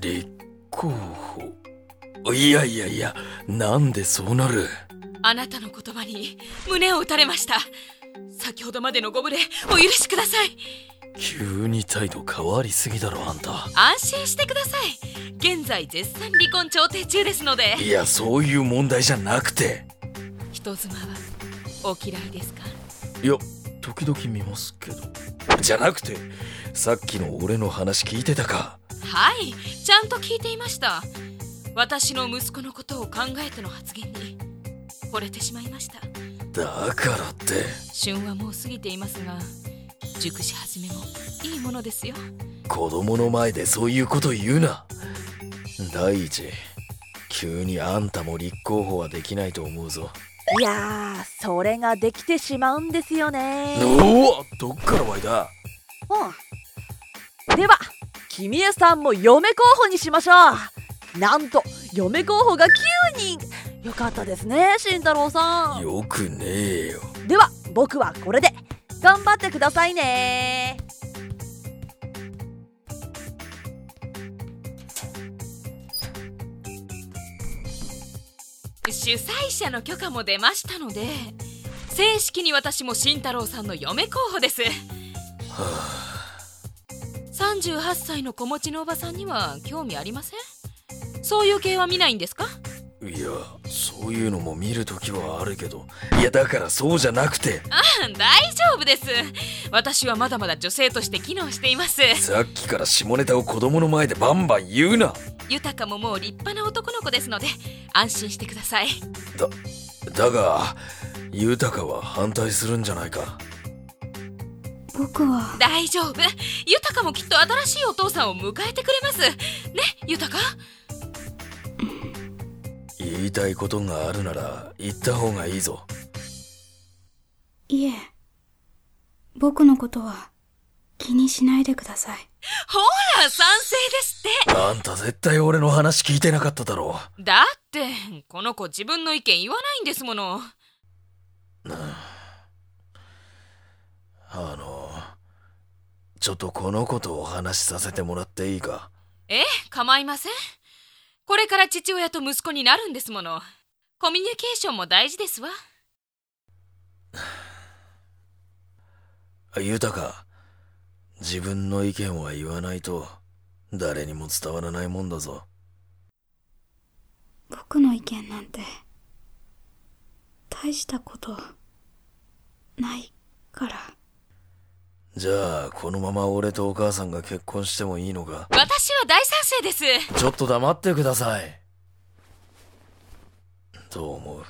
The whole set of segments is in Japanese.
立候補。いやいやいやなんでそうなる？あなたの言葉に胸を打たれました。先ほどまでのご無礼お許しください。急に態度変わりすぎだろあんた。安心してください。現在絶賛離婚調停中ですので。いやそういう問題じゃなくて。人妻はお嫌いですか？いや時々見ますけど。じゃなくてさっきの俺の話聞いてたかはいちゃんと聞いていました。私の息子のことを考えての発言に惚れてしまいました。だからって。旬はもう過ぎていますが熟し始めもいいものですよ。子供の前でそういうこと言うな。第一急にあんたも立候補はできないと思うぞ。いやーそれができてしまうんですよね。おおどっから湧いたうん。では君江さんも嫁候補にしましょう。なんと嫁候補が9人。よかったですね慎太郎さん。よくねえよ。では僕はこれで。頑張ってくださいね。主催者の許可も出ましたので正式に私も慎太郎さんの嫁候補です38歳の子持ちのおばさんには興味ありません？そういう系は見ないんですか？いやそういうのも見るときはあるけどいやだからそうじゃなくて。あ大丈夫です。私はまだまだ女性として機能しています。さっきから下ネタを子供の前でバンバン言うな。豊ももう立派な男の子ですので安心してください。だが豊は反対するんじゃないか僕は。大丈夫。豊もきっと新しいお父さんを迎えてくれます。ね豊言いたいことがあるなら言った方がいいぞ。いえ僕のことは気にしないでください。ほら賛成ですって。あんた絶対俺の話聞いてなかっただろだってこの子自分の意見言わないんですもの。あのちょっとこのことをお話しさせてもらっていいか？ええ構いません。これから父親と息子になるんですもの。コミュニケーションも大事ですわ。豊自分の意見は言わないと誰にも伝わらないもんだぞ。僕の意見なんて大したことないからじゃあこのまま俺とお母さんが結婚してもいいのか？私は大賛成です。ちょっと黙ってください。どう思う？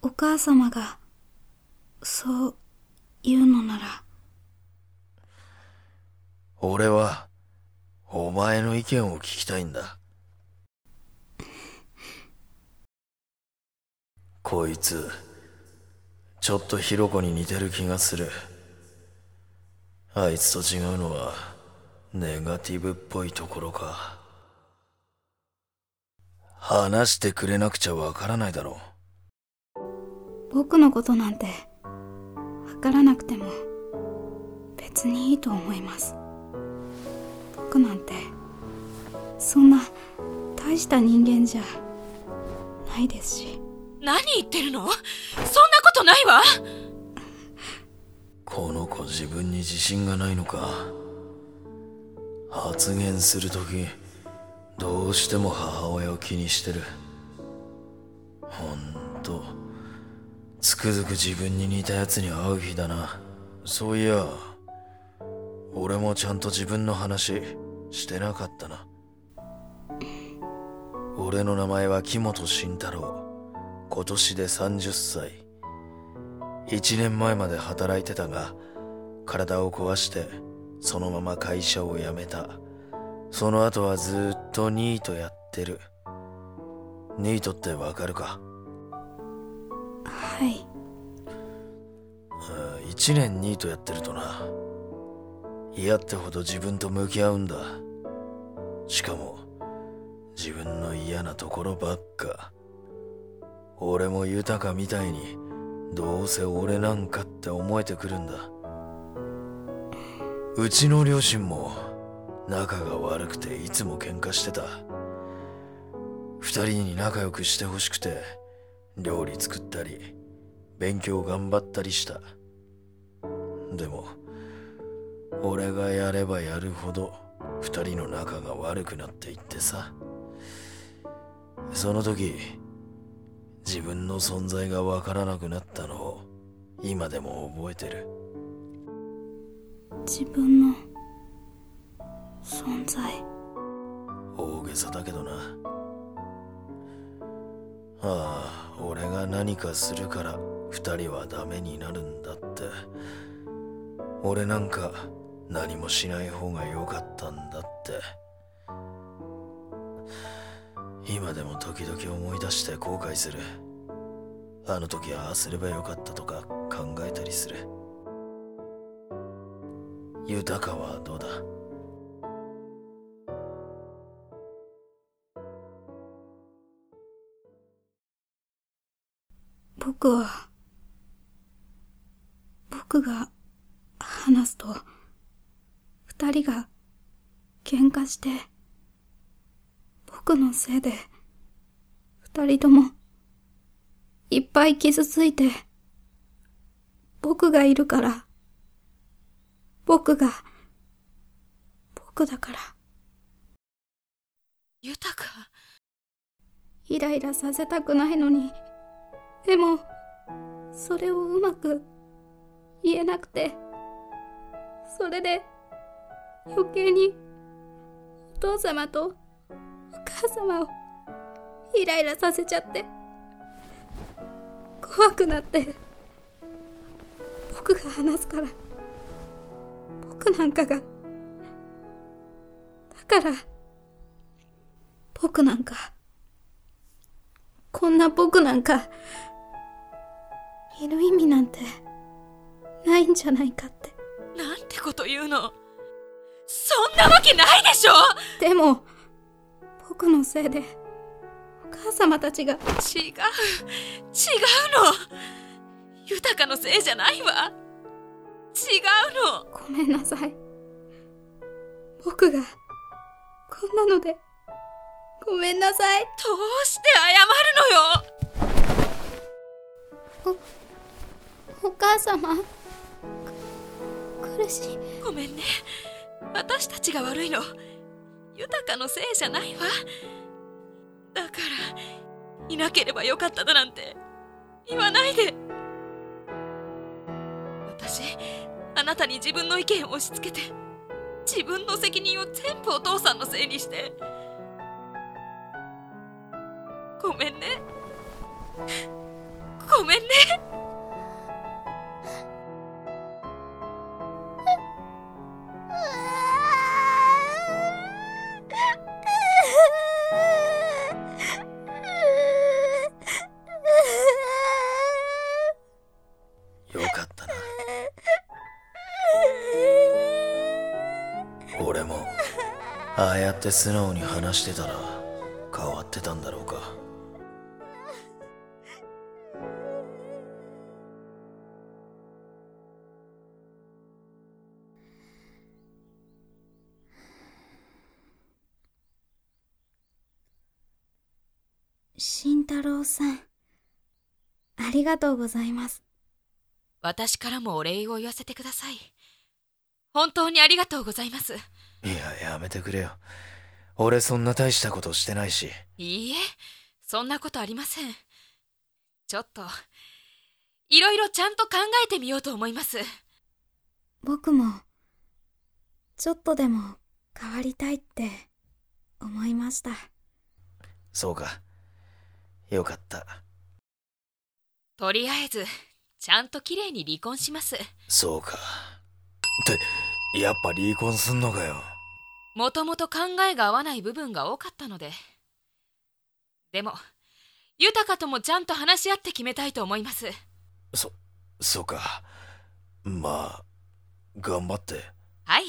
お母様がそう言うのなら。俺はお前の意見を聞きたいんだ。こいつちょっとヒロコに似てる気がするあいつと違うのはネガティブっぽいところか。話してくれなくちゃわからないだろ僕のことなんてわからなくても別にいいと思います。僕なんてそんな大した人間じゃないですし。何言ってるの？そんなことないわこの子自分に自信がないのか。発言するときどうしても母親を気にしてる。ほんとつくづく自分に似たやつに会う日だな。そういや俺もちゃんと自分の話してなかったな。俺の名前は木本慎太郎。今年で30歳。1年前まで働いてたが体を壊してそのまま会社を辞めた。その後はずっとニートやってる。ニートってわかるか？はい。1年ニートやってるとな。嫌ってほど自分と向き合うんだ。しかも自分の嫌なところばっか。俺も豊みたいにどうせ俺なんかって思えてくるんだ。うちの両親も仲が悪くていつも喧嘩してた。二人に仲良くしてほしくて料理作ったり勉強頑張ったりした。でも俺がやればやるほど二人の仲が悪くなっていってさ。その時自分の存在がわからなくなったのを今でも覚えてる。自分の存在。大げさだけどな。ああ俺が何かするから二人はダメになるんだって。俺なんか何もしない方が良かったんだって今でも時々思い出して後悔する。あの時ああすればよかったとか考えたりする。豊かはどうだ？僕は僕が話すと二人が喧嘩して僕のせいで二人ともいっぱい傷ついて僕がいるから僕が僕だから。豊か。イライラさせたくないのにでもそれをうまく言えなくてそれで余計にお父様と様をイライラさせちゃって怖くなって僕が話すから僕なんかがだから僕なんかこんな僕なんかいる意味なんてないんじゃないかって。なんてこと言うの。そんなわけないでしょ。でも僕のせいでお母様たちが違う違うの。豊かのせいじゃないわ。違うの。ごめんなさい。僕がこんなのでごめんなさい。どうして謝るのよ。お母様く苦しい。ごめんね。私たちが悪いの豊かのせいじゃないわ。だからいなければよかっただなんて。言わないで。私あなたに自分の意見を押し付けて自分の責任を全部お父さんのせいにして。ごめんね。ごめんね。ああやって素直に話してたら変わってたんだろうか。慎太郎さんありがとうございます。私からもお礼を言わせてください。本当にありがとうございますいややめてくれよ。俺そんな大したことしてないし。いいえそんなことありません。ちょっといろいろちゃんと考えてみようと思います。僕もちょっとでも変わりたいって思いました。そうか。よかった。とりあえずちゃんと綺麗に離婚します。そうか。ってやっぱ離婚すんのかよもともと考えが合わない部分が多かったので。でも豊ともちゃんと話し合って決めたいと思います。そそうか。まあ頑張って。はい。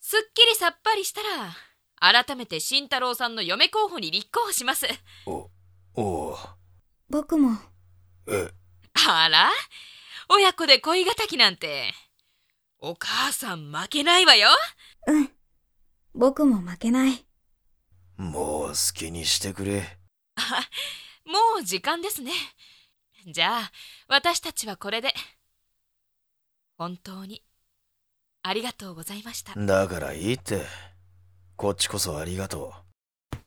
すっきりさっぱりしたら改めて慎太郎さんの嫁候補に立候補します。おおう。僕も。え？あら？親子で恋敵なんて。お母さん負けないわよ。うん僕も負けない。もう好きにしてくれ。もう時間ですね。じゃあ、私たちはこれで。本当に、ありがとうございました。だからいいって。こっちこそありがとう。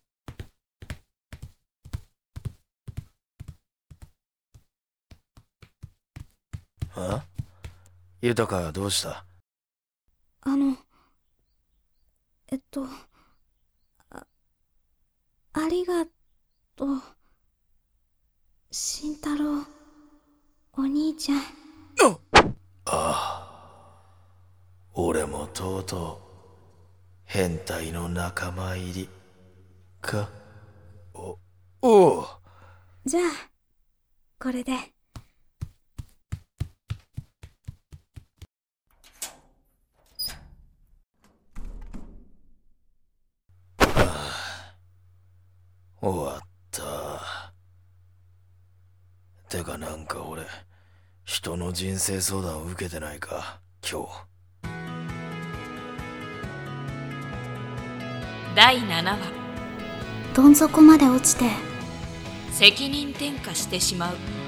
あ豊どうした？あの、と、あ、ありがとう。慎太郎、お兄ちゃん。ああ。俺もとうとう、変態の仲間入り、か。お、おう。じゃあ、これで。終わった。てかなんか俺、人の人生相談を受けてないか、今日。第7話、どん底まで落ちて、責任転嫁してしまう。